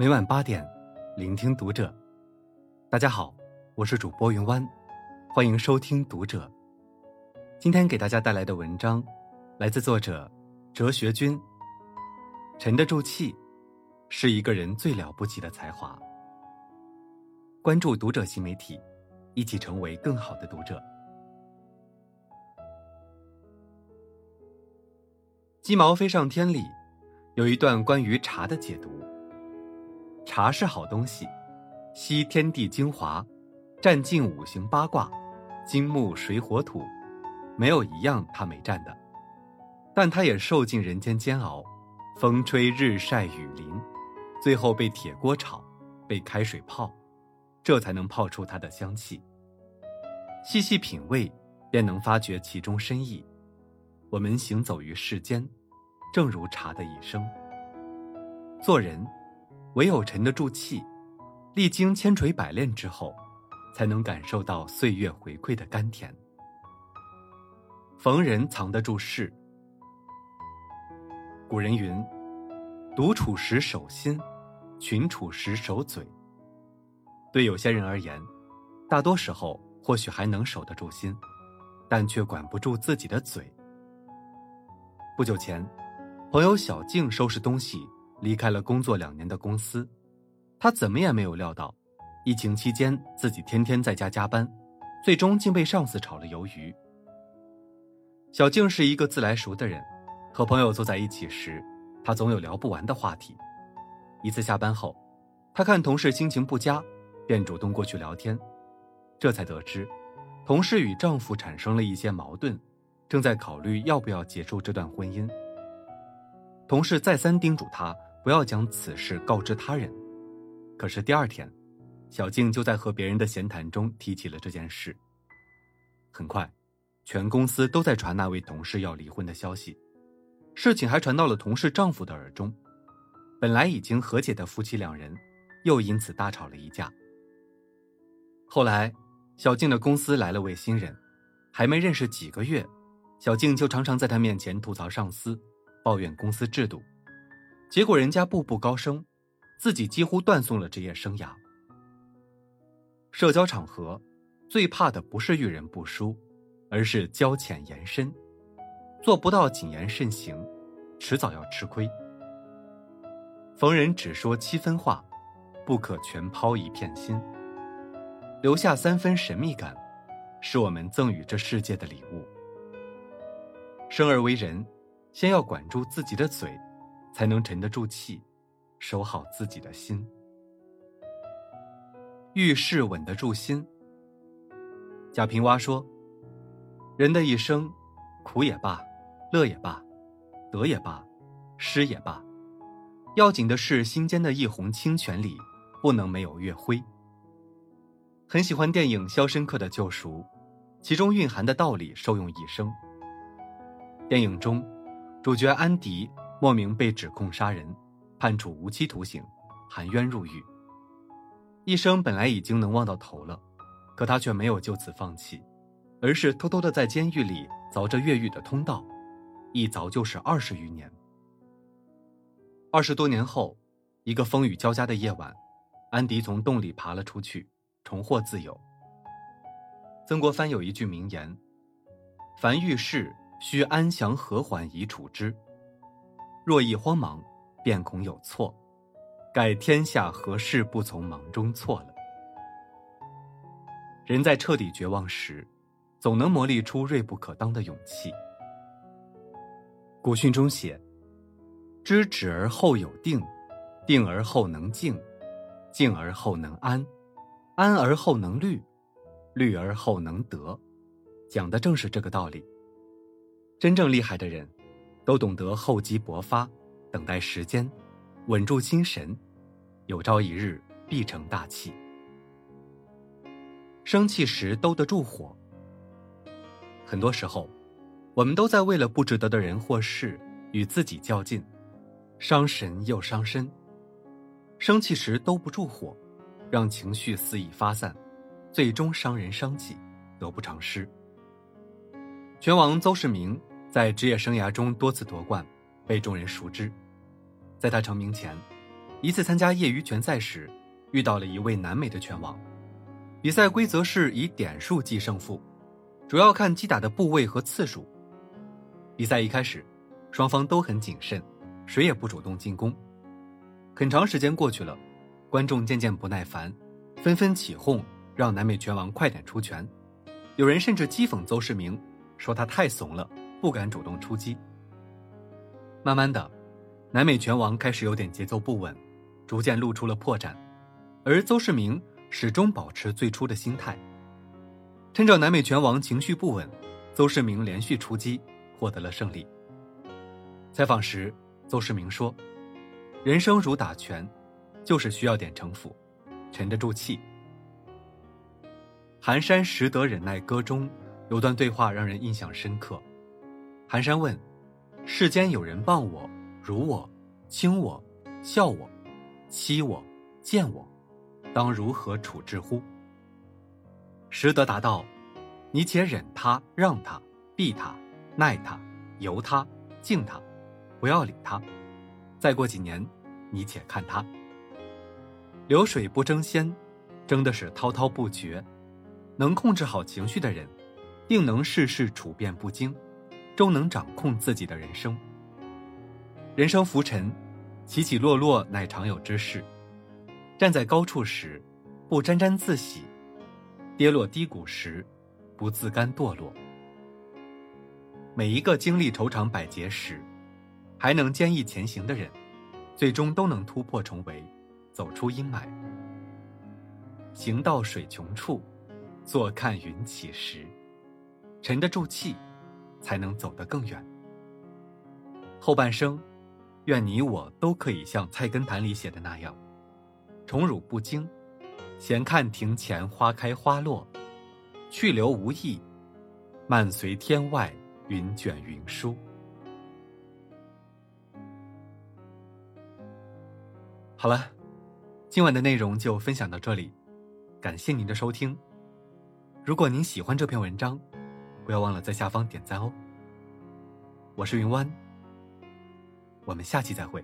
每晚八点，聆听读者。大家好，我是主播云湾，欢迎收听读者。今天给大家带来的文章，来自作者哲学君。沉得住气，是一个人最了不起的才华。关注读者新媒体，一起成为更好的读者。鸡毛飞上天里，有一段关于茶的解读。茶是好东西，吸天地精华，占尽五行八卦，金木水火土，没有一样它没占的。但它也受尽人间煎熬，风吹日晒雨淋，最后被铁锅炒，被开水泡，这才能泡出它的香气。细细品味，便能发觉其中深意。我们行走于世间。正如茶的一生，做人唯有沉得住气，历经千锤百炼之后，才能感受到岁月回馈的甘甜。逢人藏得住事。古人云：“独处时守心，群处时守嘴。”对有些人而言，大多时候或许还能守得住心，但却管不住自己的嘴。不久前。朋友小静收拾东西离开了工作两年的公司，她怎么也没有料到，疫情期间自己天天在家加班，最终竟被上司炒了鱿鱼。小静是一个自来熟的人，和朋友坐在一起时，她总有聊不完的话题。一次下班后，她看同事心情不佳，便主动过去聊天，这才得知，同事与丈夫产生了一些矛盾，正在考虑要不要结束这段婚姻。同事再三叮嘱他不要将此事告知他人，可是第二天，小静就在和别人的闲谈中提起了这件事。很快，全公司都在传那位同事要离婚的消息，事情还传到了同事丈夫的耳中。本来已经和解的夫妻两人，又因此大吵了一架。后来，小静的公司来了位新人，还没认识几个月，小静就常常在他面前吐槽上司。抱怨公司制度，结果人家步步高升，自己几乎断送了职业生涯。社交场合，最怕的不是遇人不淑，而是交浅言深，做不到谨言慎行，迟早要吃亏。逢人只说七分话，不可全抛一片心，留下三分神秘感，是我们赠予这世界的礼物。生而为人。先要管住自己的嘴，才能沉得住气，守好自己的心。遇事稳得住心。贾平凹说：“人的一生，苦也罢，乐也罢，得也罢，失也罢，要紧的是心间的一泓清泉里不能没有月辉。”很喜欢电影《肖申克的救赎》，其中蕴含的道理受用一生。电影中。主角安迪莫名被指控杀人，判处无期徒刑，含冤入狱。一生本来已经能望到头了，可他却没有就此放弃，而是偷偷的在监狱里凿着越狱的通道，一凿就是二十余年。二十多年后，一个风雨交加的夜晚，安迪从洞里爬了出去，重获自由。曾国藩有一句名言：“凡遇事。”需安详和缓以处之，若一慌忙，便恐有错。盖天下何事不从忙中错了？人在彻底绝望时，总能磨砺出锐不可当的勇气。古训中写：“知止而后有定，定而后能静，静而后能安，安而后能虑，虑而后能得。”讲的正是这个道理。真正厉害的人，都懂得厚积薄发，等待时间，稳住心神，有朝一日必成大器。生气时兜得住火。很多时候，我们都在为了不值得的人或事与自己较劲，伤神又伤身。生气时兜不住火，让情绪肆意发散，最终伤人伤己，得不偿失。拳王邹市明。在职业生涯中多次夺冠，被众人熟知。在他成名前，一次参加业余拳赛时，遇到了一位南美的拳王。比赛规则是以点数计胜负，主要看击打的部位和次数。比赛一开始，双方都很谨慎，谁也不主动进攻。很长时间过去了，观众渐渐不耐烦，纷纷起哄，让南美拳王快点出拳。有人甚至讥讽邹市明，说他太怂了，不敢主动出击。慢慢的，南美拳王开始有点节奏不稳，逐渐露出了破绽，而邹市明。始终保持最初的心态。趁着南美拳王情绪不稳，邹市明连续出击，获得了胜利。采访时，邹市明说：“人生如打拳，就是需要点城府，沉得住气。”《寒山拾得忍耐歌》中有段对话让人印象深刻。寒山问：“世间有人谤我、辱我、轻我、笑我、欺我、贱我。”当如何处置乎？实德答道：“你且忍他，让他，避他，耐他，由他，敬他，不要理他。再过几年，你且看他。流水不争先，争的是滔滔不绝。能控制好情绪的人，定能事事处变不惊，终能掌控自己的人生。人生浮沉，起起落落乃常有之事。”站在高处时，不沾沾自喜；跌落低谷时，不自甘堕落。每一个经历愁肠百结时，还能坚毅前行的人，最终都能突破重围，走出阴霾。行到水穷处，坐看云起时，沉得住气，才能走得更远。后半生，愿你我都可以像《菜根谭》里写的那样。宠辱不惊，闲看庭前花开花落，去留无意，漫随天外云卷云舒。好了，今晚的内容就分享到这里，感谢您的收听。如果您喜欢这篇文章，不要忘了在下方点赞哦。我是云湾，我们下期再会。